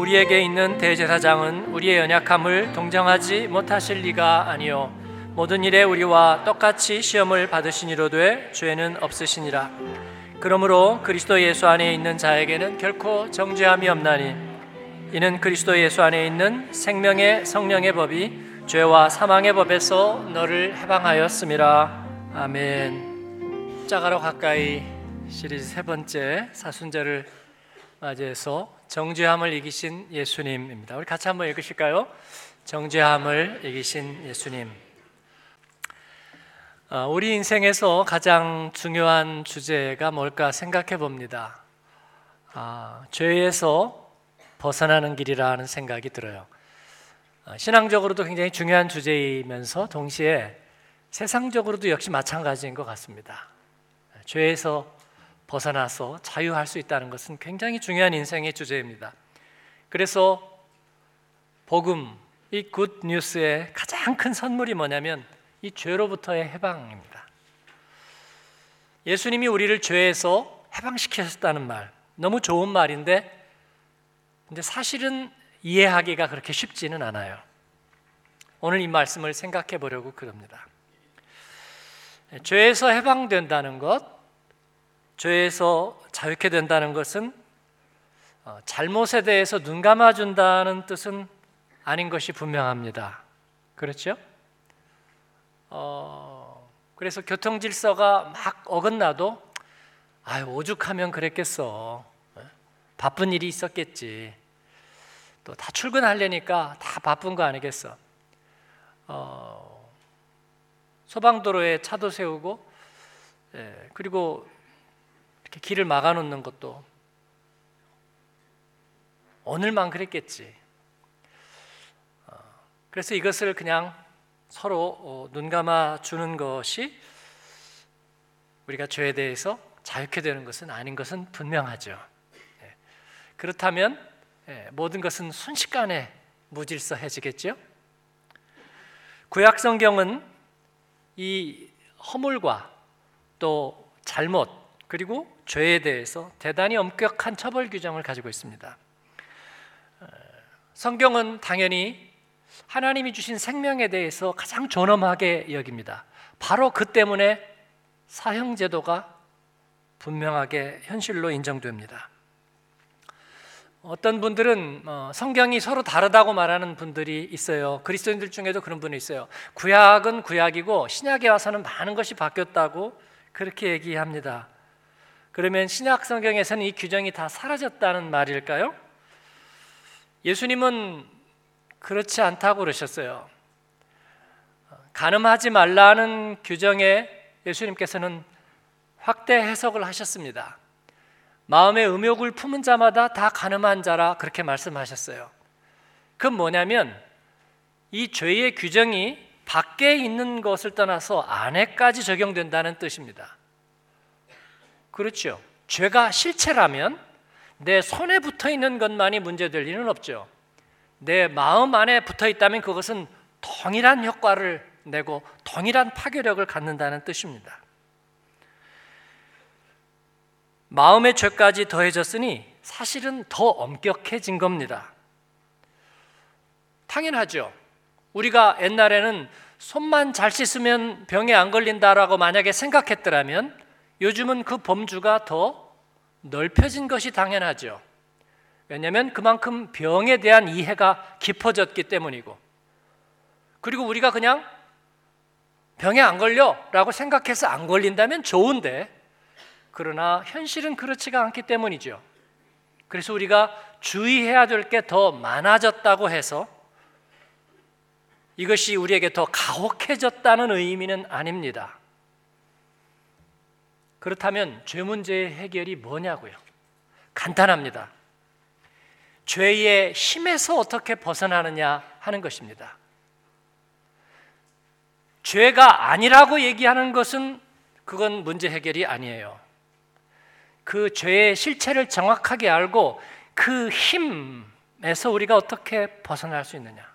우리에게 있는 대제사장은 우리의 연약함을 동정하지 못하실 리가 아니요. 모든 일에 우리와 똑같이 시험을 받으시니로되 죄는 없으시니라. 그러므로 그리스도 예수 안에 있는 자에게는 결코 정죄함이 없나니 이는 그리스도 예수 안에 있는 생명의 성령의 법이 죄와 사망의 법에서 너를 해방하였음이라 아멘. 짜가로 가까이 시리즈 세 번째 사순절을 맞이해서 정죄함을 이기신 예수님입니다. 우리 같이 한번 읽으실까요? 정죄함을 이기신 예수님. 어, 우리 인생에서 가장 중요한 주제가 뭘까 생각해 봅니다. 아, 죄에서 벗어나는 길이라는 생각이 들어요. 어, 신앙적으로도 굉장히 중요한 주제이면서 동시에 세상적으로도 역시 마찬가지인 것 같습니다. 죄에서 벗어나서 자유할 수 있다는 것은 굉장히 중요한 인생의 주제입니다. 그래서 복음, 이 good news의 가장 큰 선물이 뭐냐면 이 죄로부터의 해방입니다. 예수님이 우리를 죄에서 해방시키셨다는 말, 너무 좋은 말인데, 근데 사실은 이해하기가 그렇게 쉽지는 않아요. 오늘 이 말씀을 생각해 보려고 그럽니다. 죄에서 해방된다는 것, 죄에서 자유케 된다는 것은 어, 잘못에 대해서 눈 감아준다는 뜻은 아닌 것이 분명합니다. 그렇죠? 어, 그래서 교통 질서가 막 어긋나도 아 오죽하면 그랬겠어. 어? 바쁜 일이 있었겠지. 또 다 출근하려니까 다 바쁜 거 아니겠어. 어, 소방도로에 차도 세우고, 예, 그리고 이렇게 길을 막아놓는 것도 오늘만 그랬겠지. 어, 그래서 이것을 그냥 서로 어, 눈 감아 주는 것이 우리가 죄에 대해서 자유케 되는 것은 아닌 것은 분명하죠. 예. 그렇다면 예, 모든 것은 순식간에 무질서해지겠죠. 구약 성경은 이 허물과 또 잘못 그리고 죄에 대해서 대단히 엄격한 처벌 규정을 가지고 있습니다. 어, 성경은 당연히 하나님이 주신 생명에 대해서 가장 존엄하게 여깁니다. 바로 그 때문에 사형제도가 분명하게 현실로 인정됩니다. 어떤 분들은 어, 성경이 서로 다르다고 말하는 분들이 있어요. 그리스도인들 중에도 그런 분이 있어요. 구약은 구약이고 신약에 와서는 많은 것이 바뀌었다고 그렇게 얘기합니다. 그러면 신약 성경에서는 이 규정이 다 사라졌다는 말일까요? 예수님은 그렇지 않다고 그러셨어요. 가늠하지 말라는 규정에 예수님께서는 확대 해석을 하셨습니다. 마음의 음욕을 품은 자마다 다 가늠한 자라 그렇게 말씀하셨어요. 그건 뭐냐면 이 죄의 규정이 밖에 있는 것을 떠나서 안에까지 적용된다는 뜻입니다. 그렇죠. 죄가 실체라면 내 손에 붙어 있는 것만이 문제될 리는 없죠. 내 마음 안에 붙어 있다면 그것은 동일한 효과를 내고 동일한 파괴력을 갖는다는 뜻입니다. 마음의 죄까지 더해졌으니 사실은 더 엄격해진 겁니다. 당연하죠. 우리가 옛날에는 손만 잘 씻으면 병에 안 걸린다라고 만약에 생각했더라면 요즘은 그 범주가 더 넓혀진 것이 당연하죠. 왜냐하면 그만큼 병에 대한 이해가 깊어졌기 때문이고, 그리고 우리가 그냥 병에 안 걸려라고 생각해서 안 걸린다면 좋은데, 그러나 현실은 그렇지가 않기 때문이죠. 그래서 우리가 주의해야 될 게 더 많아졌다고 해서 이것이 우리에게 더 가혹해졌다는 의미는 아닙니다. 그렇다면 죄 문제의 해결이 뭐냐고요? 간단합니다. 죄의 힘에서 어떻게 벗어나느냐 하는 것입니다. 죄가 아니라고 얘기하는 것은 그건 문제 해결이 아니에요. 그 죄의 실체를 정확하게 알고 그 힘에서 우리가 어떻게 벗어날 수 있느냐.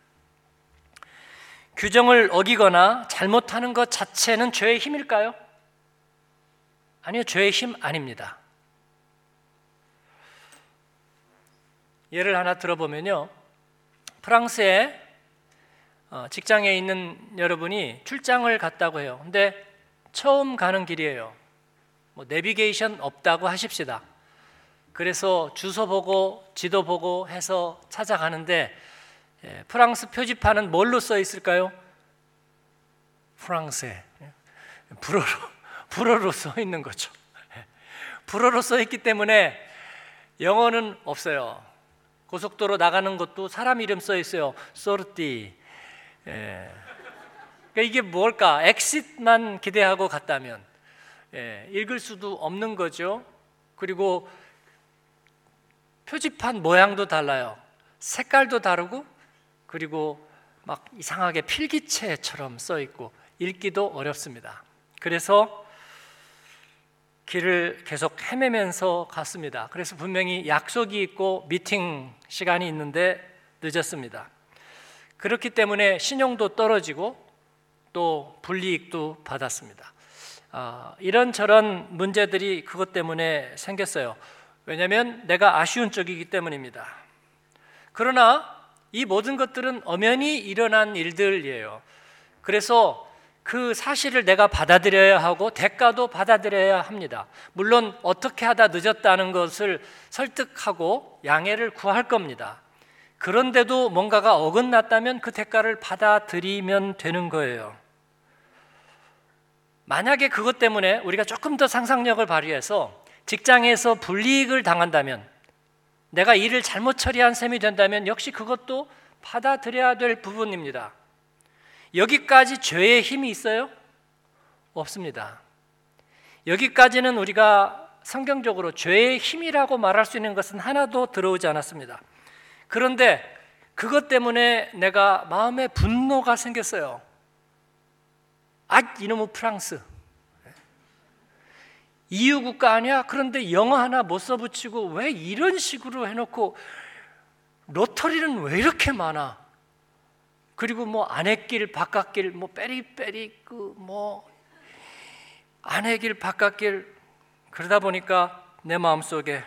규정을 어기거나 잘못하는 것 자체는 죄의 힘일까요? 아니요, 죄의 힘 아닙니다. 예를 하나 들어보면요. 프랑스에 어, 직장에 있는 여러분이 출장을 갔다고 해요. 근데 처음 가는 길이에요. 뭐 내비게이션 없다고 하십시다. 그래서 주소 보고 지도 보고 해서 찾아가는데 예, 프랑스 표지판은 뭘로 써 있을까요? 프랑스에 불어로 불어로 써 있는 거죠. 예, 불어로 써 있기 때문에 영어는 없어요. 고속도로 나가는 것도 사람 이름 써 있어요. 소르띠. 예. 그러니까 이게 뭘까? 엑싯만 기대하고 갔다면 예, 읽을 수도 없는 거죠. 그리고 표지판 모양도 달라요. 색깔도 다르고 그리고 막 이상하게 필기체처럼 써 있고 읽기도 어렵습니다. 그래서 길을 계속 헤매면서 갔습니다. 그래서 분명히 약속이 있고 미팅 시간이 있는데 늦었습니다. 그렇기 때문에 신용도 떨어지고 또 불이익도 받았습니다. 아, 이런저런 문제들이 그것 때문에 생겼어요. 왜냐하면 내가 아쉬운 쪽이기 때문입니다. 그러나 이 모든 것들은 엄연히 일어난 일들이에요. 그래서 그 사실을 내가 받아들여야 하고 대가도 받아들여야 합니다. 물론 어떻게 하다 늦었다는 것을 설득하고 양해를 구할 겁니다. 그런데도 뭔가가 어긋났다면 그 대가를 받아들이면 되는 거예요. 만약에 그것 때문에 우리가 조금 더 상상력을 발휘해서 직장에서 불이익을 당한다면 내가 일을 잘못 처리한 셈이 된다면 역시 그것도 받아들여야 될 부분입니다. 여기까지 죄의 힘이 있어요? 없습니다. 여기까지는 우리가 성경적으로 죄의 힘이라고 말할 수 있는 것은 하나도 들어오지 않았습니다. 그런데 그것 때문에 내가 마음에 분노가 생겼어요. 아, 이놈의 프랑스. EU 국가 아니야? 그런데 영어 하나 못 써붙이고 왜 이런 식으로 해놓고 로터리는 왜 이렇게 많아? 그리고 뭐 아내길 바깥길 뭐 빼리빼리 그뭐 아내길 바깥길 그러다 보니까 내 마음속에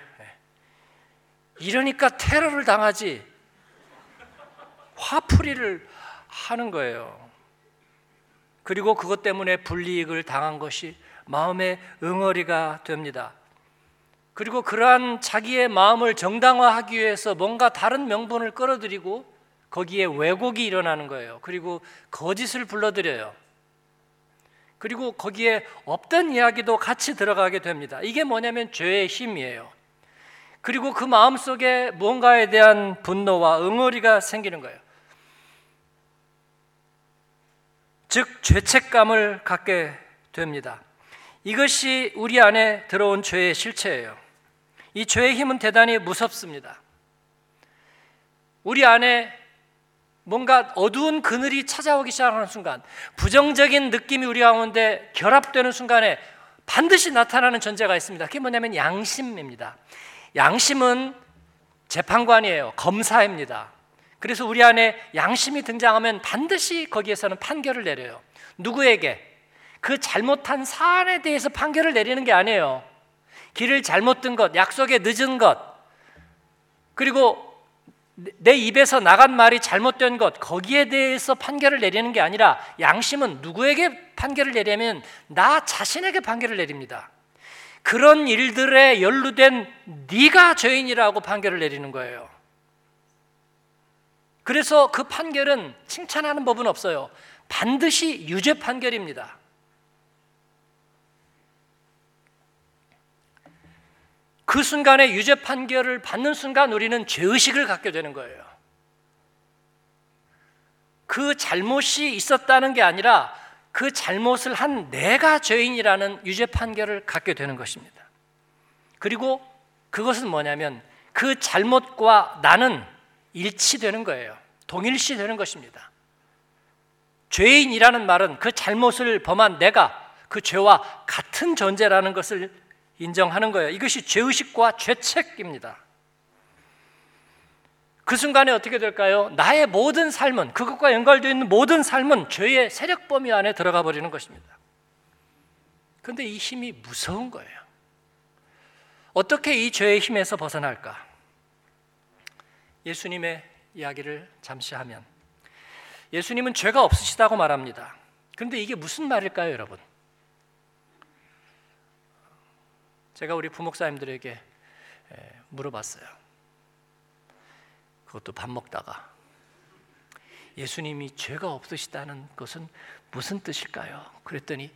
이러니까 테러를 당하지 화풀이를 하는 거예요. 그리고 그것 때문에 불이익을 당한 것이 마음의 응어리가 됩니다. 그리고 그러한 자기의 마음을 정당화하기 위해서 뭔가 다른 명분을 끌어들이고 거기에 왜곡이 일어나는 거예요. 그리고 거짓을 불러들여요. 그리고 거기에 없던 이야기도 같이 들어가게 됩니다. 이게 뭐냐면 죄의 힘이에요. 그리고 그 마음 속에 무언가에 대한 분노와 응어리가 생기는 거예요. 즉, 죄책감을 갖게 됩니다. 이것이 우리 안에 들어온 죄의 실체예요. 이 죄의 힘은 대단히 무섭습니다. 우리 안에 뭔가 어두운 그늘이 찾아오기 시작하는 순간, 부정적인 느낌이 우리 가운데 결합되는 순간에 반드시 나타나는 존재가 있습니다. 그게 뭐냐면 양심입니다. 양심은 재판관이에요. 검사입니다. 그래서 우리 안에 양심이 등장하면 반드시 거기에서는 판결을 내려요. 누구에게? 그 잘못한 사안에 대해서 판결을 내리는 게 아니에요. 길을 잘못 든 것, 약속에 늦은 것, 그리고 내 입에서 나간 말이 잘못된 것, 거기에 대해서 판결을 내리는 게 아니라 양심은 누구에게 판결을 내려면 나 자신에게 판결을 내립니다. 그런 일들에 연루된 네가 죄인이라고 판결을 내리는 거예요. 그래서 그 판결은 칭찬하는 법은 없어요. 반드시 유죄 판결입니다. 그 순간에 유죄 판결을 받는 순간 우리는 죄의식을 갖게 되는 거예요. 그 잘못이 있었다는 게 아니라 그 잘못을 한 내가 죄인이라는 유죄 판결을 갖게 되는 것입니다. 그리고 그것은 뭐냐면 그 잘못과 나는 일치되는 거예요. 동일시 되는 것입니다. 죄인이라는 말은 그 잘못을 범한 내가 그 죄와 같은 존재라는 것을 인정하는 거예요. 이것이 죄의식과 죄책입니다. 그 순간에 어떻게 될까요? 나의 모든 삶은 그것과 연결되어 있는 모든 삶은 죄의 세력 범위 안에 들어가 버리는 것입니다. 근데 이 힘이 무서운 거예요. 어떻게 이 죄의 힘에서 벗어날까? 예수님의 이야기를 잠시 하면 예수님은 죄가 없으시다고 말합니다. 그런데 이게 무슨 말일까요, 여러분? 제가 우리 부목사님들에게 물어봤어요. 그것도 밥 먹다가 예수님이 죄가 없으시다는 것은 무슨 뜻일까요? 그랬더니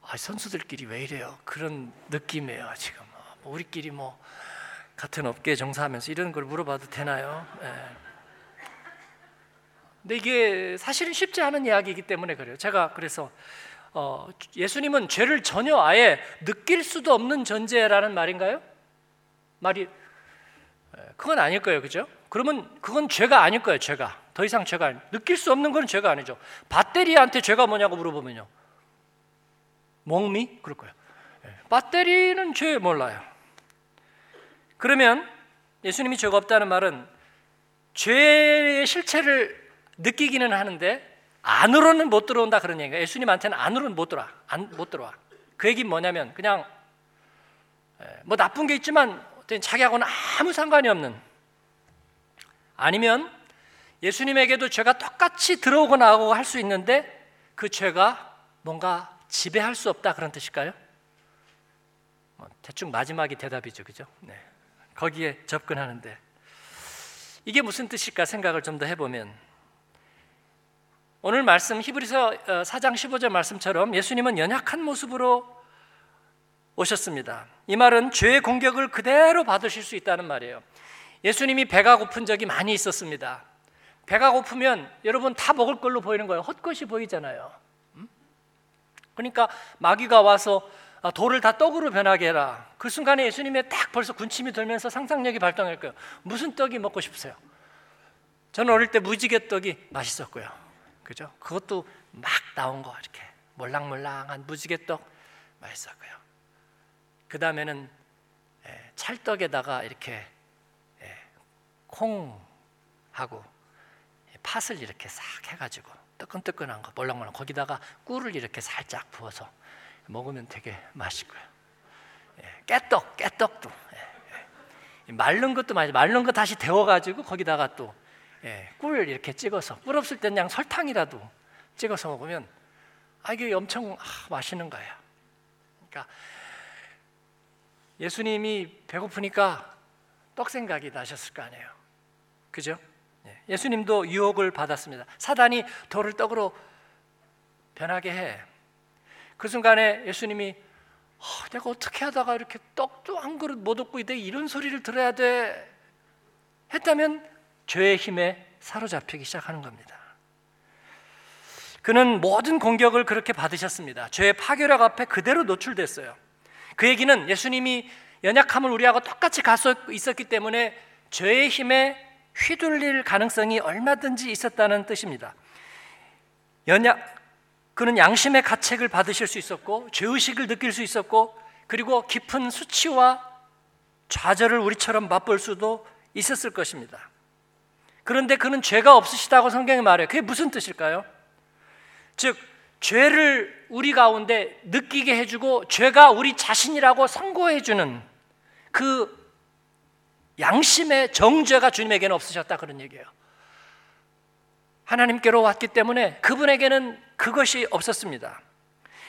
아, 선수들끼리 왜 이래요? 그런 느낌이에요 지금. 뭐 우리끼리 뭐 같은 업계 종사하면서 이런 걸 물어봐도 되나요? 네. 근데 이게 사실은 쉽지 않은 이야기이기 때문에 그래요. 제가 그래서 어, 예수님은 죄를 전혀 아예 느낄 수도 없는 존재라는 말인가요? 말이 그건 아닐 거예요, 그죠? 그러면 그건 죄가 아닐 거예요, 죄가. 더 이상 죄가 아니, 느낄 수 없는 건 죄가 아니죠. 배터리한테 죄가 뭐냐고 물어보면요, 멍미 그럴 거예요. 배터리는 죄 몰라요. 그러면 예수님이 죄가 없다는 말은 죄의 실체를 느끼기는 하는데 안으로는 못 들어온다 그런 얘기가 예수님한테는 안으로는 못 들어와. 안, 못 들어와. 그 얘기는 뭐냐면 그냥 뭐 나쁜 게 있지만 자기하고는 아무 상관이 없는 아니면 예수님에게도 죄가 똑같이 들어오고 나오고 할 수 있는데 그 죄가 뭔가 지배할 수 없다 그런 뜻일까요? 뭐 대충 마지막이 대답이죠, 그죠? 네. 거기에 접근하는데 이게 무슨 뜻일까 생각을 좀 더 해보면 오늘 말씀 히브리서 4장 어, 15절 말씀처럼 예수님은 연약한 모습으로 오셨습니다. 이 말은 죄의 공격을 그대로 받으실 수 있다는 말이에요. 예수님이 배가 고픈 적이 많이 있었습니다. 배가 고프면 여러분 다 먹을 걸로 보이는 거예요. 헛것이 보이잖아요. 음? 그러니까 마귀가 와서 아, 돌을 다 떡으로 변하게 해라. 그 순간에 예수님의 딱 벌써 군침이 돌면서 상상력이 발동할 거예요. 무슨 떡이 먹고 싶으세요? 저는 어릴 때 무지개 떡이 맛있었고요. 그죠? 그것도 막 나온 거 이렇게 몰랑몰랑한 무지개떡 맛있었고요. 그 다음에는 예, 찰떡에다가 이렇게 예, 콩하고 팥을 이렇게 싹 해가지고 뜨끈뜨끈한 거 몰랑몰랑 거기다가 꿀을 이렇게 살짝 부어서 먹으면 되게 맛있고요. 예, 깨떡, 깨떡도 마른 것도 맛이 마른 거 다시 데워가지고 거기다가 또 예, 꿀 이렇게 찍어서 꿀 없을 땐 그냥 설탕이라도 찍어서 먹으면 아 이게 엄청 아, 맛있는 거예요. 그러니까 예수님이 배고프니까 떡 생각이 나셨을 거 아니에요. 그죠? 예, 예수님도 유혹을 받았습니다. 사단이 돌을 떡으로 변하게 해. 그 순간에 예수님이 어, 내가 어떻게 하다가 이렇게 떡도 한 그릇 못 얻고 내 이런 소리를 들어야 돼 했다면 죄의 힘에 사로잡히기 시작하는 겁니다. 그는 모든 공격을 그렇게 받으셨습니다. 죄의 파괴력 앞에 그대로 노출됐어요. 그 얘기는 예수님이 연약함을 우리하고 똑같이 가서 있었기 때문에 죄의 힘에 휘둘릴 가능성이 얼마든지 있었다는 뜻입니다. 연약 그는 양심의 가책을 받으실 수 있었고 죄의식을 느낄 수 있었고 그리고 깊은 수치와 좌절을 우리처럼 맛볼 수도 있었을 것입니다. 그런데 그는 죄가 없으시다고 성경이 말해요. 그게 무슨 뜻일까요? 즉, 죄를 우리 가운데 느끼게 해주고 죄가 우리 자신이라고 선고해주는 그 양심의 정죄가 주님에게는 없으셨다 그런 얘기예요. 하나님께로 왔기 때문에 그분에게는 그것이 없었습니다.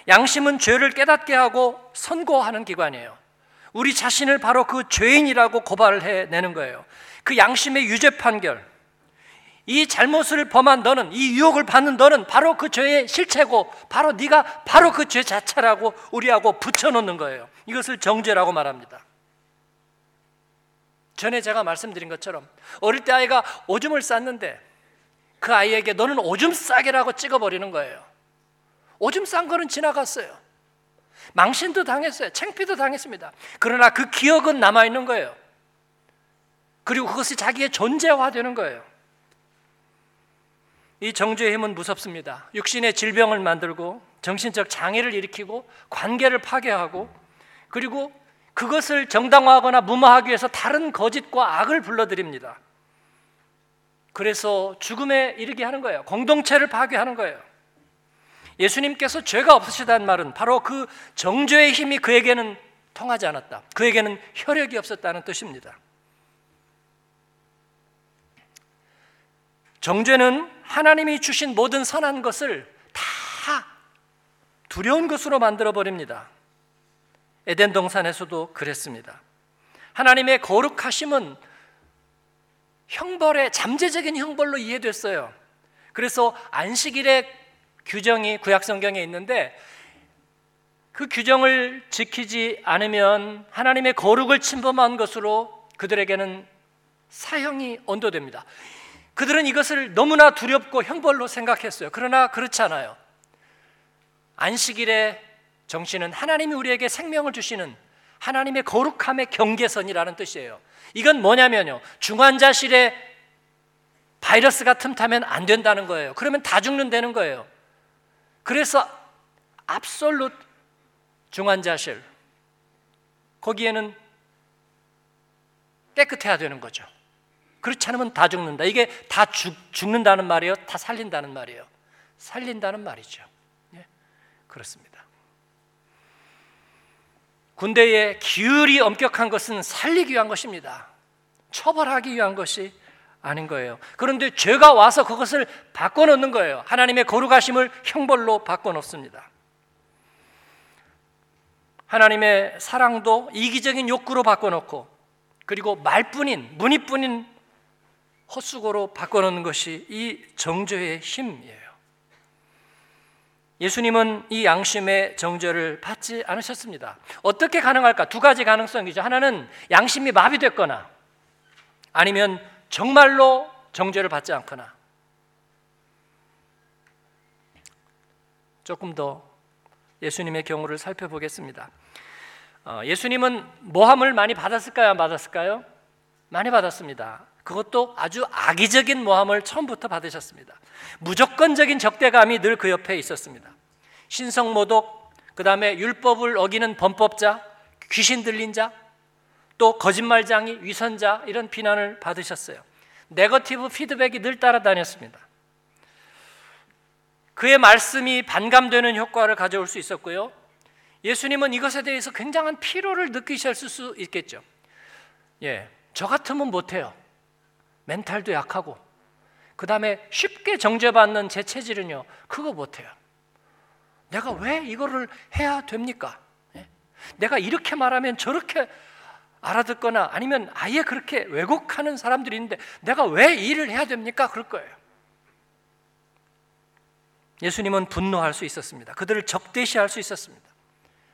양심은 죄를 깨닫게 하고 선고하는 기관이에요. 우리 자신을 바로 그 죄인이라고 고발을 해내는 거예요. 그 양심의 유죄 판결, 이 잘못을 범한 너는 이 유혹을 받는 너는 바로 그 죄의 실체고 바로 네가 바로 그 죄 자체라고 우리하고 붙여놓는 거예요. 이것을 정죄라고 말합니다. 전에 제가 말씀드린 것처럼 어릴 때 아이가 오줌을 쌌는데 그 아이에게 너는 오줌 싸게라고 찍어버리는 거예요. 오줌 싼 거는 지나갔어요. 망신도 당했어요. 창피도 당했습니다. 그러나 그 기억은 남아있는 거예요. 그리고 그것이 자기의 존재화 되는 거예요. 이 정죄의 힘은 무섭습니다. 육신의 질병을 만들고 정신적 장애를 일으키고 관계를 파괴하고 그리고 그것을 정당화하거나 무마하기 위해서 다른 거짓과 악을 불러들입니다. 그래서 죽음에 이르게 하는 거예요. 공동체를 파괴하는 거예요. 예수님께서 죄가 없으시다는 말은 바로 그 정죄의 힘이 그에게는 통하지 않았다. 그에게는 혈액이 없었다는 뜻입니다. 정죄는 하나님이 주신 모든 선한 것을 다 두려운 것으로 만들어 버립니다. 에덴 동산에서도 그랬습니다. 하나님의 거룩하심은 형벌의 잠재적인 형벌로 이해됐어요. 그래서 안식일의 규정이 구약 성경에 있는데 그 규정을 지키지 않으면 하나님의 거룩을 침범한 것으로 그들에게는 사형이 언도됩니다. 그들은 이것을 너무나 두렵고 형벌로 생각했어요. 그러나 그렇지 않아요. 안식일의 정신은 하나님이 우리에게 생명을 주시는 하나님의 거룩함의 경계선이라는 뜻이에요. 이건 뭐냐면요. 중환자실에 바이러스가 틈타면 안 된다는 거예요. 그러면 다 죽는다는 거예요. 그래서 압솔루트 중환자실 거기에는 깨끗해야 되는 거죠. 그렇지 않으면 다 죽는다. 이게 다 죽, 죽는다는 말이에요. 다 살린다는 말이에요. 살린다는 말이죠. 예? 그렇습니다. 군대의 기율이 엄격한 것은 살리기 위한 것입니다. 처벌하기 위한 것이 아닌 거예요. 그런데 죄가 와서 그것을 바꿔놓는 거예요. 하나님의 거룩하심을 형벌로 바꿔놓습니다. 하나님의 사랑도 이기적인 욕구로 바꿔놓고 그리고 말뿐인 문의뿐인 헛수고로 바꿔놓는 것이 이 정죄의 힘이에요. 예수님은 이 양심의 정죄를 받지 않으셨습니다. 어떻게 가능할까? 두 가지 가능성이죠. 하나는 양심이 마비됐거나 아니면 정말로 정죄를 받지 않거나 조금 더 예수님의 경우를 살펴보겠습니다. 어, 예수님은 모함을 많이 받았을까요? 안 받았을까요? 많이 받았습니다. 그것도 아주 악의적인 모함을 처음부터 받으셨습니다. 무조건적인 적대감이 늘 그 옆에 있었습니다. 신성모독, 그 다음에 율법을 어기는 범법자, 귀신 들린 자, 또 거짓말장이, 위선자 이런 비난을 받으셨어요. 네거티브 피드백이 늘 따라다녔습니다. 그의 말씀이 반감되는 효과를 가져올 수 있었고요. 예수님은 이것에 대해서 굉장한 피로를 느끼셨을 수 있겠죠. 예, 저 같으면 못해요. 멘탈도 약하고 그 다음에 쉽게 정죄받는 제 체질은요 그거 못해요 내가 왜 이거를 해야 됩니까? 예? 내가 이렇게 말하면 저렇게 알아듣거나 아니면 아예 그렇게 왜곡하는 사람들이 있는데 내가 왜 일을 해야 됩니까? 그럴 거예요 예수님은 분노할 수 있었습니다 그들을 적대시할 수 있었습니다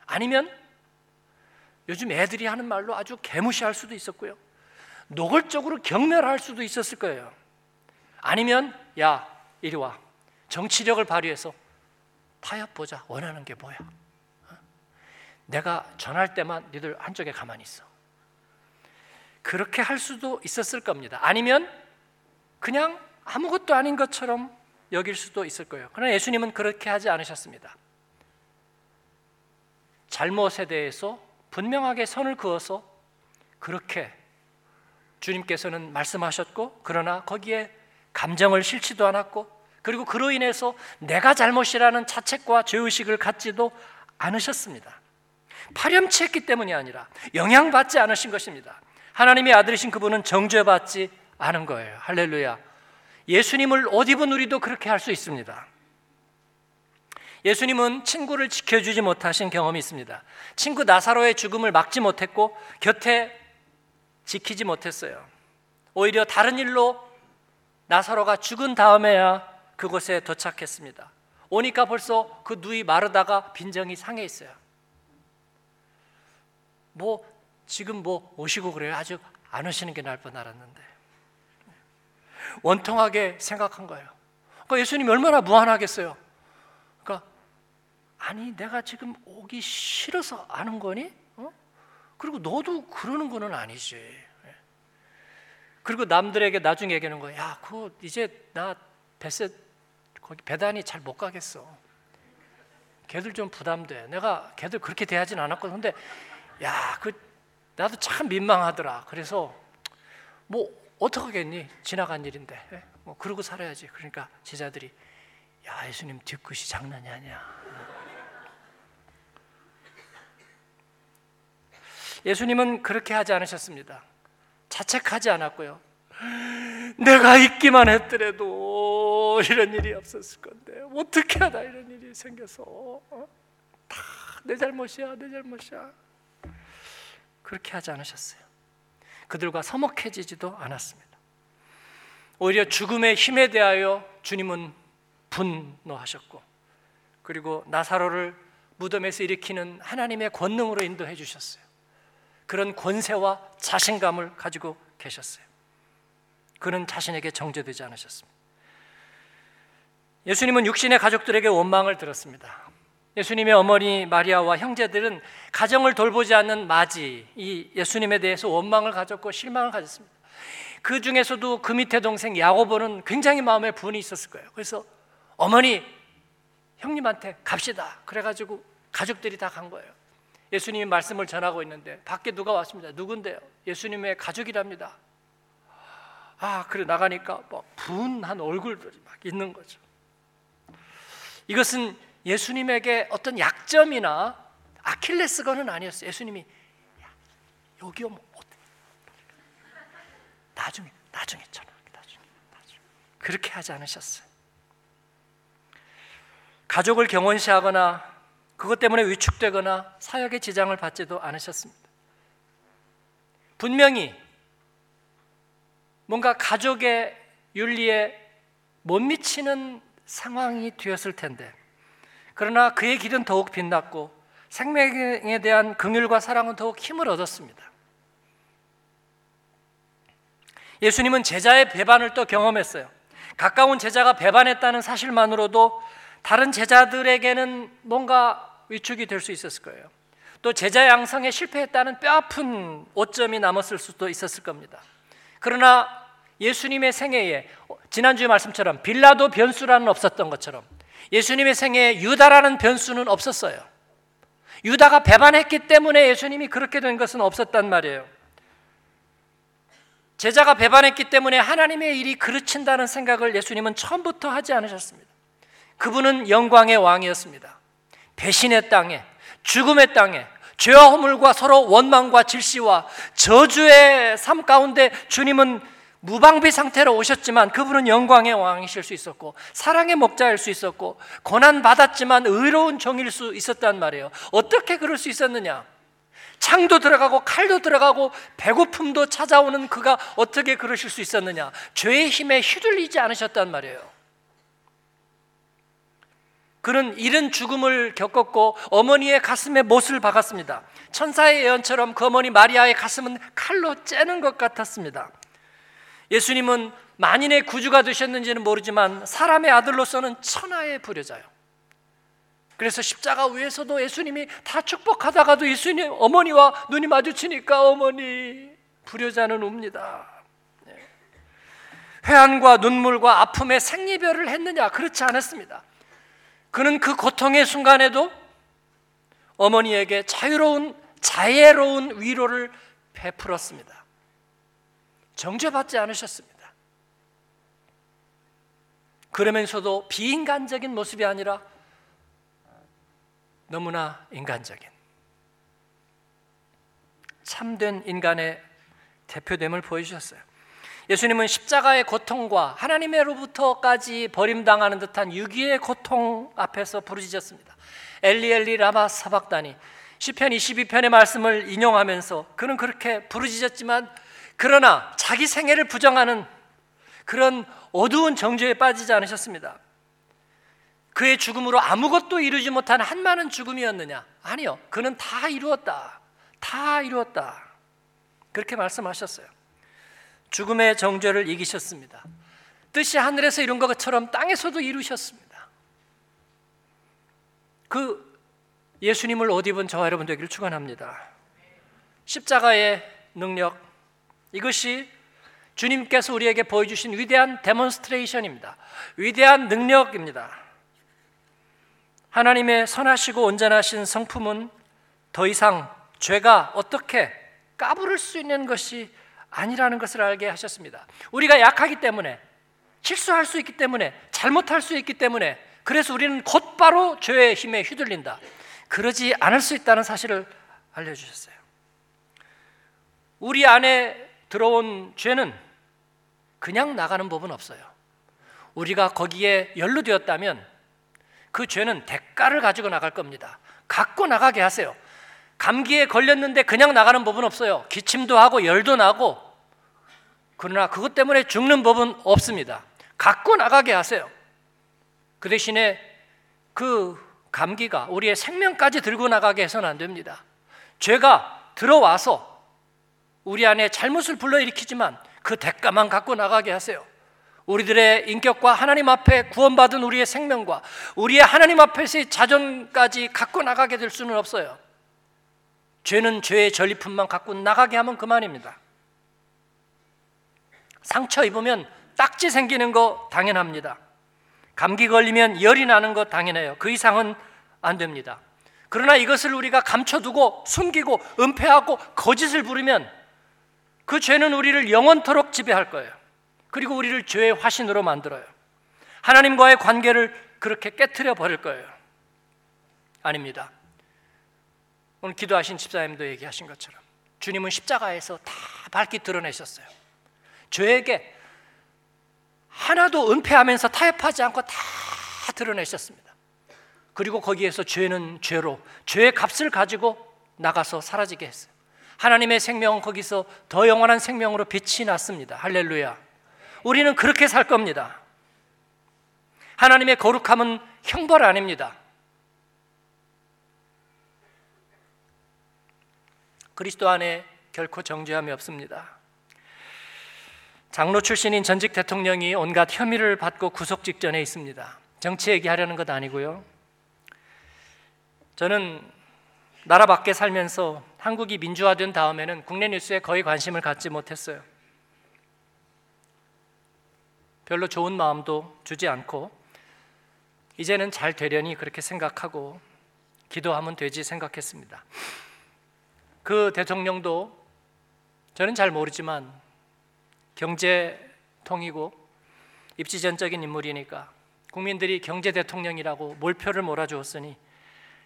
아니면 요즘 애들이 하는 말로 아주 개무시할 수도 있었고요 노골적으로 경멸 할 수도 있었을 거예요. 아니면 야 이리 와 정치력을 발휘해서 타협 보자 원하는 게 뭐야? 어? 내가 전할 때만 니들 한쪽에 가만히 있어. 그렇게 할 수도 있었을 겁니다. 아니면 그냥 아무것도 아닌 것처럼 여길 수도 있을 거예요. 그러나 예수님은 그렇게 하지 않으셨습니다. 잘못에 대해서 분명하게 선을 그어서 그렇게 주님께서는 말씀하셨고 그러나 거기에 감정을 싫지도 않았고 그리고 그로 인해서 내가 잘못이라는 자책과 죄의식을 갖지도 않으셨습니다. 파렴치했기 때문이 아니라 영향받지 않으신 것입니다. 하나님의 아들이신 그분은 정죄받지 않은 거예요. 할렐루야. 예수님을 옷 입은 우리도 그렇게 할 수 있습니다. 예수님은 친구를 지켜주지 못하신 경험이 있습니다. 친구 나사로의 죽음을 막지 못했고 곁에 지키지 못했어요. 오히려 다른 일로 나사로가 죽은 다음에야 그곳에 도착했습니다. 오니까 벌써 그 누이 마르다가 빈정이 상해 있어요. 뭐 지금 뭐 오시고 그래요. 아주 안 오시는 게 나을 뻔 알았는데 원통하게 생각한 거예요. 그러니까 예수님이 얼마나 무한하겠어요. 그러니까 아니 내가 지금 오기 싫어서 아는 거니? 그리고 너도 그러는 거는 아니지. 예. 그리고 남들에게 나중에 얘기하는 거야. 야, 그 이제 나 배세 거기 배단이 잘 못 가겠어. 걔들 좀 부담돼. 내가 걔들 그렇게 대하진 않았거든. 근데 야, 그 나도 참 민망하더라. 그래서 뭐 어떡하겠니? 지나간 일인데. 예? 뭐 그러고 살아야지. 그러니까 제자들이 야, 예수님 뒤끝이 장난이 아니야. 예수님은 그렇게 하지 않으셨습니다. 자책하지 않았고요. 내가 있기만 했더라도 이런 일이 없었을 건데 어떻게 하다 이런 일이 생겨서 어? 다내 잘못이야 내 잘못이야 그렇게 하지 않으셨어요 그들과 서먹해지지도 않았습니다 오히려 죽음의 힘에 대하여 주님은 분노하셨고 그리고 나사로를 무덤에서 일으키는 하나님의 권능으로 인도해 주셨어요 그런 권세와 자신감을 가지고 계셨어요 그는 자신에게 정죄되지 않으셨습니다. 예수님은 육신의 가족들에게 원망을 들었습니다. 예수님의 어머니 마리아와 형제들은 가정을 돌보지 않는 마지, 이 예수님에 대해서 원망을 가졌고 실망을 가졌습니다. 그 중에서도 그 밑에 동생 야고보는 굉장히 마음에 분이 있었을 거예요. 그래서 어머니, 형님한테 갑시다. 그래가지고 가족들이 다 간 거예요. 예수님이 말씀을 전하고 있는데 밖에 누가 왔습니다. 누군데요? 예수님의 가족이랍니다. 아, 그래 나가니까 뭐 분한 얼굴들이 막 있는 거죠. 이것은 예수님에게 어떤 약점이나 아킬레스건은 아니었어요. 예수님이 여기 오면 어때? 나중에 나중에 전화 나중에 나중에 그렇게 하지 않으셨어요. 가족을 경원시하거나 그것 때문에 위축되거나 사역의 지장을 받지도 않으셨습니다. 분명히 뭔가 가족의 윤리에 못 미치는 상황이 되었을 텐데 그러나 그의 길은 더욱 빛났고 생명에 대한 긍휼과 사랑은 더욱 힘을 얻었습니다. 예수님은 제자의 배반을 또 경험했어요. 가까운 제자가 배반했다는 사실만으로도 다른 제자들에게는 뭔가 위축이 될 수 있었을 거예요. 또 제자 양성에 실패했다는 뼈아픈 오점이 남았을 수도 있었을 겁니다. 그러나 예수님의 생애에 지난주에 말씀처럼 빌라도 변수라는 없었던 것처럼 예수님의 생애에 유다라는 변수는 없었어요. 유다가 배반했기 때문에 예수님이 그렇게 된 것은 없었단 말이에요. 제자가 배반했기 때문에 하나님의 일이 그르친다는 생각을 예수님은 처음부터 하지 않으셨습니다. 그분은 영광의 왕이었습니다. 배신의 땅에, 죽음의 땅에, 죄와 허물과 서로 원망과 질시와 저주의 삶 가운데 주님은 무방비 상태로 오셨지만 그분은 영광의 왕이실 수 있었고 사랑의 목자일 수 있었고 고난 받았지만 의로운 종일 수 있었단 말이에요. 어떻게 그럴 수 있었느냐? 창도 들어가고 칼도 들어가고 배고픔도 찾아오는 그가 어떻게 그러실 수 있었느냐? 죄의 힘에 휘둘리지 않으셨단 말이에요. 그는 이른 죽음을 겪었고 어머니의 가슴에 못을 박았습니다. 천사의 예언처럼 그 어머니 마리아의 가슴은 칼로 째는 것 같았습니다. 예수님은 만인의 구주가 되셨는지는 모르지만 사람의 아들로서는 천하의 불효자요. 그래서 십자가 위에서도 예수님이 다 축복하다가도 예수님 어머니와 눈이 마주치니까 어머니 불효자는 웁니다. 네. 회한과 눈물과 아픔의 생리별을 했느냐? 그렇지 않았습니다. 그는 그 고통의 순간에도 어머니에게 자유로운 자애로운 위로를 베풀었습니다. 정죄받지 않으셨습니다. 그러면서도 비인간적인 모습이 아니라 너무나 인간적인 참된 인간의 대표됨을 보여주셨어요. 예수님은 십자가의 고통과 하나님으로부터까지 버림당하는 듯한 유기의 고통 앞에서 부르짖었습니다. 엘리 엘리 라마 사박다니 시편 22편의 말씀을 인용하면서 그는 그렇게 부르짖었지만 그러나 자기 생애를 부정하는 그런 어두운 정죄에 빠지지 않으셨습니다. 그의 죽음으로 아무것도 이루지 못한 한 많은 죽음이었느냐? 아니요. 그는 다 이루었다. 다 이루었다. 그렇게 말씀하셨어요. 죽음의 정죄를 이기셨습니다. 뜻이 하늘에서 이룬 것처럼 땅에서도 이루셨습니다. 그 예수님을 옷 입은 저와 여러분 되기를 축원합니다. 십자가의 능력, 이것이 주님께서 우리에게 보여주신 위대한 demonstration입니다. 위대한 능력입니다. 하나님의 선하시고 온전하신 성품은 더 이상 죄가 어떻게 까부를 수 있는 것이 아니라는 것을 알게 하셨습니다. 우리가 약하기 때문에 실수할 수 있기 때문에 잘못할 수 있기 때문에 그래서 우리는 곧바로 죄의 힘에 휘둘린다. 그러지 않을 수 있다는 사실을 알려주셨어요. 우리 안에 들어온 죄는 그냥 나가는 법은 없어요. 우리가 거기에 연루되었다면 그 죄는 대가를 가지고 나갈 겁니다. 갖고 나가게 하세요. 감기에 걸렸는데 그냥 나가는 법은 없어요. 기침도 하고 열도 나고 그러나 그것 때문에 죽는 법은 없습니다. 갖고 나가게 하세요. 그 대신에 그 감기가 우리의 생명까지 들고 나가게 해서는 안 됩니다. 죄가 들어와서 우리 안에 잘못을 불러일으키지만 그 대가만 갖고 나가게 하세요. 우리들의 인격과 하나님 앞에 구원받은 우리의 생명과 우리의 하나님 앞에서의 자존까지 갖고 나가게 될 수는 없어요. 죄는 죄의 전리품만 갖고 나가게 하면 그만입니다. 상처 입으면 딱지 생기는 거 당연합니다. 감기 걸리면 열이 나는 거 당연해요. 그 이상은 안 됩니다. 그러나 이것을 우리가 감춰두고 숨기고 은폐하고 거짓을 부르면 그 죄는 우리를 영원토록 지배할 거예요. 그리고 우리를 죄의 화신으로 만들어요. 하나님과의 관계를 그렇게 깨뜨려 버릴 거예요. 아닙니다. 오늘 기도하신 집사님도 얘기하신 것처럼 주님은 십자가에서 다 밝히 드러내셨어요. 죄에게 하나도 은폐하면서 타협하지 않고 다 드러내셨습니다. 그리고 거기에서 죄는 죄로 죄의 값을 가지고 나가서 사라지게 했어요. 하나님의 생명은 거기서 더 영원한 생명으로 빛이 났습니다. 할렐루야. 우리는 그렇게 살 겁니다. 하나님의 거룩함은 형벌 아닙니다. 그리스도 안에 결코 정죄함이 없습니다. 장로 출신인 전직 대통령이 온갖 혐의를 받고 구속 직전에 있습니다. 정치 얘기하려는 것 아니고요. 저는 나라 밖에 살면서 한국이 민주화된 다음에는 국내 뉴스에 거의 관심을 갖지 못했어요. 별로 좋은 마음도 주지 않고 이제는 잘 되려니 그렇게 생각하고 기도하면 되지 생각했습니다. 그 대통령도 저는 잘 모르지만 경제통이고 입지전적인 인물이니까 국민들이 경제 대통령이라고 몰표를 몰아주었으니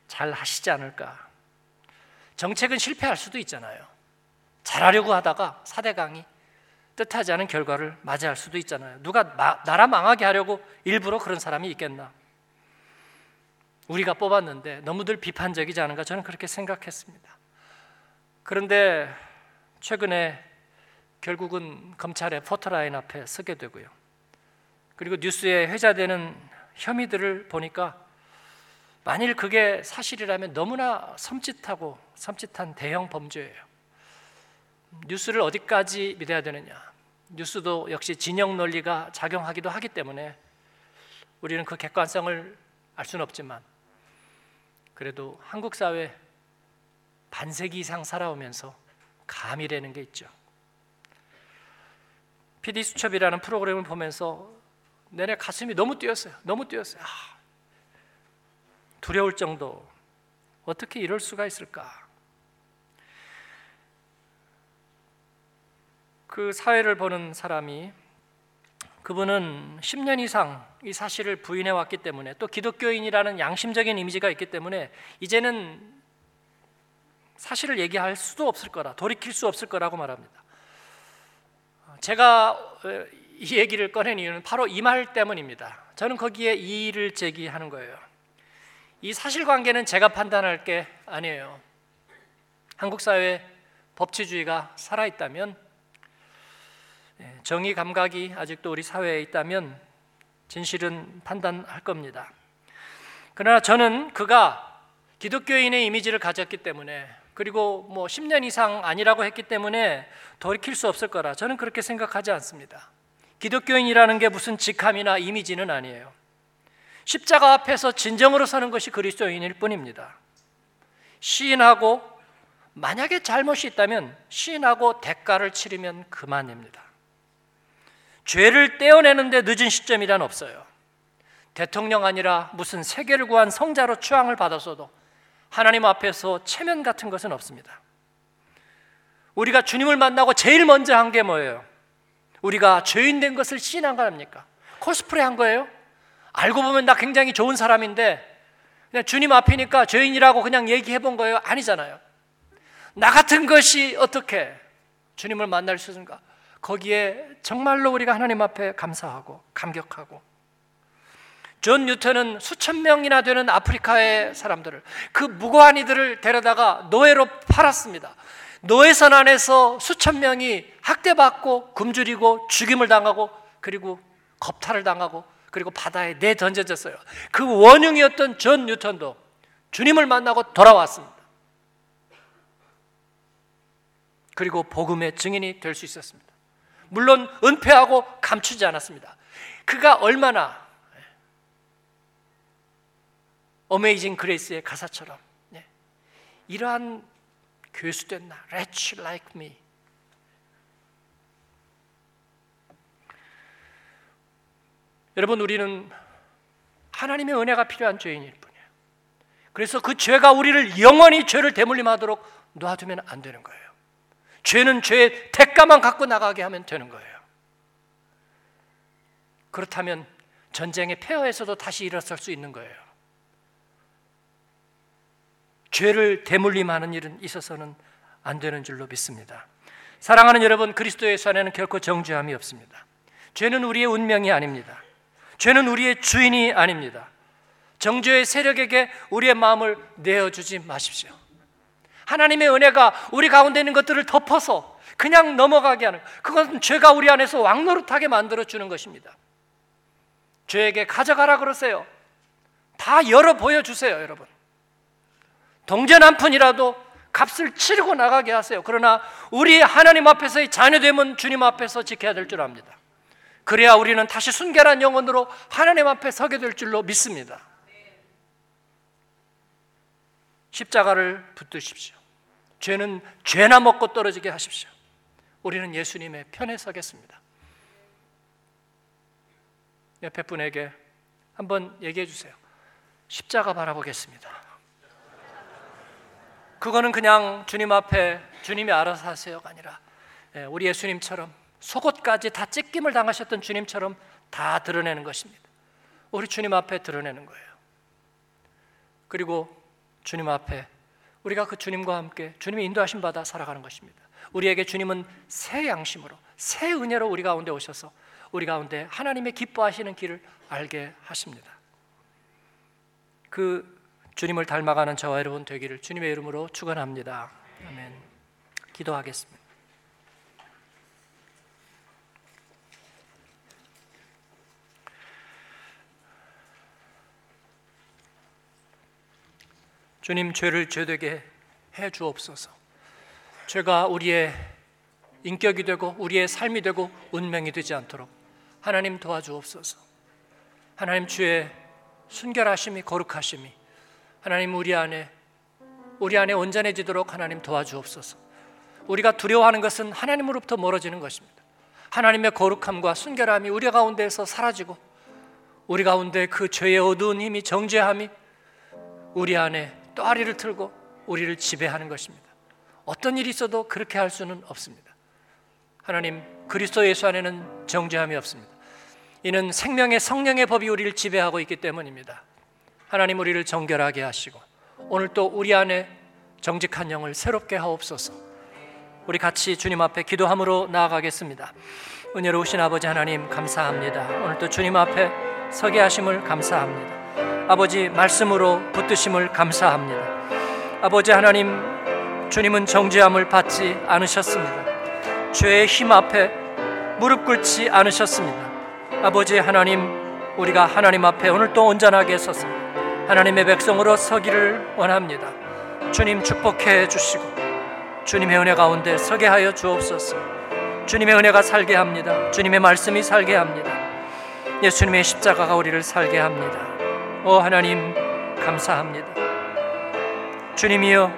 잘 하시지 않을까. 정책은 실패할 수도 있잖아요. 잘하려고 하다가 사대강이 뜻하지 않은 결과를 맞이할 수도 있잖아요. 누가 마, 나라 망하게 하려고 일부러 그런 사람이 있겠나? 우리가 뽑았는데 너무들 비판적이지 않은가 저는 그렇게 생각했습니다. 그런데 최근에 결국은 검찰의 포토라인 앞에 서게 되고요. 그리고 뉴스에 회자되는 혐의들을 보니까 만일 그게 사실이라면 너무나 섬찟하고 섬찟한 대형 범죄예요. 뉴스를 어디까지 믿어야 되느냐? 뉴스도 역시 진영 논리가 작용하기도 하기 때문에 우리는 그 객관성을 알 수는 없지만 그래도 한국 사회 반세기 이상 살아오면서 감이라는 게 있죠. PD 수첩이라는 프로그램을 보면서 내내 가슴이 너무 뛰었어요. 너무 뛰었어요. 아, 두려울 정도. 어떻게 이럴 수가 있을까? 그 사회를 보는 사람이 그분은 10년 이상 이 사실을 부인해 왔기 때문에 또 기독교인이라는 양심적인 이미지가 있기 때문에 이제는 사실을 얘기할 수도 없을 거라 돌이킬 수 없을 거라고 말합니다. 제가 어, 이 얘기를 꺼낸 이유는 바로 이 말 때문입니다. 저는 거기에 이의를 제기하는 거예요. 이 사실관계는 제가 판단할 게 아니에요. 한국 사회 법치주의가 살아 있다면 예, 정의 감각이 아직도 우리 사회에 있다면 진실은 판단할 겁니다. 그러나 저는 그가 기독교인의 이미지를 가졌기 때문에 그리고 뭐 10년 이상 아니라고 했기 때문에 돌이킬 수 없을 거라 저는 그렇게 생각하지 않습니다. 기독교인이라는 게 무슨 직함이나 이미지는 아니에요. 십자가 앞에서 진정으로 서는 것이 그리스도인일 뿐입니다. 시인하고 만약에 잘못이 있다면 시인하고 대가를 치르면 그만입니다. 죄를 떼어내는데 늦은 시점이란 없어요. 대통령 아니라 무슨 세계를 구한 성자로 추앙을 받았어도 하나님 앞에서 체면 같은 것은 없습니다. 우리가 주님을 만나고 제일 먼저 한 게 뭐예요? 우리가 죄인 된 것을 시인한 거 아닙니까? 코스프레 한 거예요? 알고 보면 나 굉장히 좋은 사람인데 그냥 주님 앞이니까 죄인이라고 그냥 얘기해 본 거예요? 아니잖아요. 나 같은 것이 어떻게 주님을 만날 수 있는가? 거기에 정말로 우리가 하나님 앞에 감사하고 감격하고 존 뉴턴은 수천 명이나 되는 아프리카의 사람들을 그 무고한 이들을 데려다가 노예로 팔았습니다. 노예선 안에서 수천 명이 학대받고 굶주리고 죽임을 당하고 그리고 겁탈을 당하고 그리고 바다에 내던져졌어요. 그 원흉이었던 존 뉴턴도 주님을 만나고 돌아왔습니다. 그리고 복음의 증인이 될 수 있었습니다. 물론 은폐하고 감추지 않았습니다. 그가 얼마나 어메이징 그레이스의 가사처럼 네. 이러한 교수된 나, wretch like me. 여러분 우리는 하나님의 은혜가 필요한 죄인일 뿐이에요. 그래서 그 죄가 우리를 영원히 죄를 대물림하도록 놔두면 안 되는 거예요. 죄는 죄의 대가만 갖고 나가게 하면 되는 거예요. 그렇다면 전쟁의 폐허에서도 다시 일어설 수 있는 거예요. 죄를 대물림하는 일은 있어서는 안 되는 줄로 믿습니다. 사랑하는 여러분, 그리스도의 안에는 결코 정죄함이 없습니다. 죄는 우리의 운명이 아닙니다. 죄는 우리의 주인이 아닙니다. 정죄의 세력에게 우리의 마음을 내어주지 마십시오. 하나님의 은혜가 우리 가운데 있는 것들을 덮어서 그냥 넘어가게 하는 그것은 죄가 우리 안에서 왕노릇하게 만들어 주는 것입니다. 죄에게 가져가라 그러세요. 다 열어 보여 주세요, 여러분. 동전 한 푼이라도 값을 치르고 나가게 하세요. 그러나 우리 하나님 앞에서의 자녀됨은 주님 앞에서 지켜야 될 줄 압니다. 그래야 우리는 다시 순결한 영혼으로 하나님 앞에 서게 될 줄로 믿습니다. 십자가를 붙드십시오. 죄는 죄나 먹고 떨어지게 하십시오. 우리는 예수님의 편에 서겠습니다. 옆에 분에게 한번 얘기해 주세요. 십자가 바라보겠습니다. 그거는 그냥 주님 앞에 주님이 알아서 하세요가 아니라 예, 우리 예수님처럼 속옷까지 다 찢김을 당하셨던 주님처럼 다 드러내는 것입니다. 우리 주님 앞에 드러내는 거예요. 그리고 주님 앞에 우리가 그 주님과 함께 주님의 인도하심 받아 살아가는 것입니다. 우리에게 주님은 새 양심으로 새 은혜로 우리 가운데 오셔서 우리 가운데 하나님의 기뻐하시는 길을 알게 하십니다. 그 주님을 닮아가는 저와 여러분 되기를 주님의 이름으로 축원합니다. 아멘. 기도하겠습니다. 주님 죄를 죄되게 해 주옵소서. 죄가 우리의 인격이 되고 우리의 삶이 되고 운명이 되지 않도록 하나님 도와주옵소서. 하나님 주의 순결하심이 거룩하심이 하나님 우리 안에 우리 안에 온전해지도록 하나님 도와주옵소서. 우리가 두려워하는 것은 하나님으로부터 멀어지는 것입니다. 하나님의 거룩함과 순결함이 우리 가운데에서 사라지고 우리 가운데 그 죄의 어두운 힘이 정죄함이 우리 안에 또아리를 틀고 우리를 지배하는 것입니다. 어떤 일이 있어도 그렇게 할 수는 없습니다. 하나님 그리스도 예수 안에는 정죄함이 없습니다. 이는 생명의 성령의 법이 우리를 지배하고 있기 때문입니다. 하나님 우리를 정결하게 하시고 오늘 또 우리 안에 정직한 영을 새롭게 하옵소서. 우리 같이 주님 앞에 기도함으로 나아가겠습니다. 은혜로우신 아버지 하나님 감사합니다. 오늘 또 주님 앞에 서게 하심을 감사합니다. 아버지 말씀으로 붙드심을 감사합니다. 아버지 하나님 주님은 정죄함을 받지 않으셨습니다. 죄의 힘 앞에 무릎 꿇지 않으셨습니다. 아버지 하나님 우리가 하나님 앞에 오늘 또 온전하게 서서 하나님의 백성으로 서기를 원합니다. 주님 축복해 주시고 주님의 은혜 가운데 서게 하여 주옵소서. 주님의 은혜가 살게 합니다. 주님의 말씀이 살게 합니다. 예수님의 십자가가 우리를 살게 합니다. 오 하나님 감사합니다. 주님이여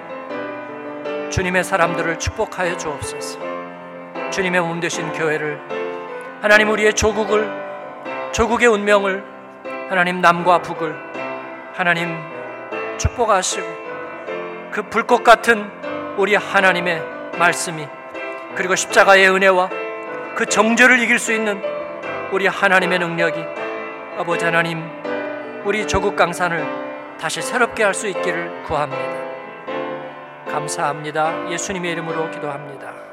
주님의 사람들을 축복하여 주옵소서. 주님의 몸 되신 교회를 하나님 우리의 조국을 조국의 운명을 하나님 남과 북을 하나님 축복하시고 그 불꽃 같은 우리 하나님의 말씀이 그리고 십자가의 은혜와 그 정죄를 이길 수 있는 우리 하나님의 능력이 아버지 하나님 우리 조국 강산을 다시 새롭게 할 수 있기를 구합니다. 감사합니다. 예수님의 이름으로 기도합니다.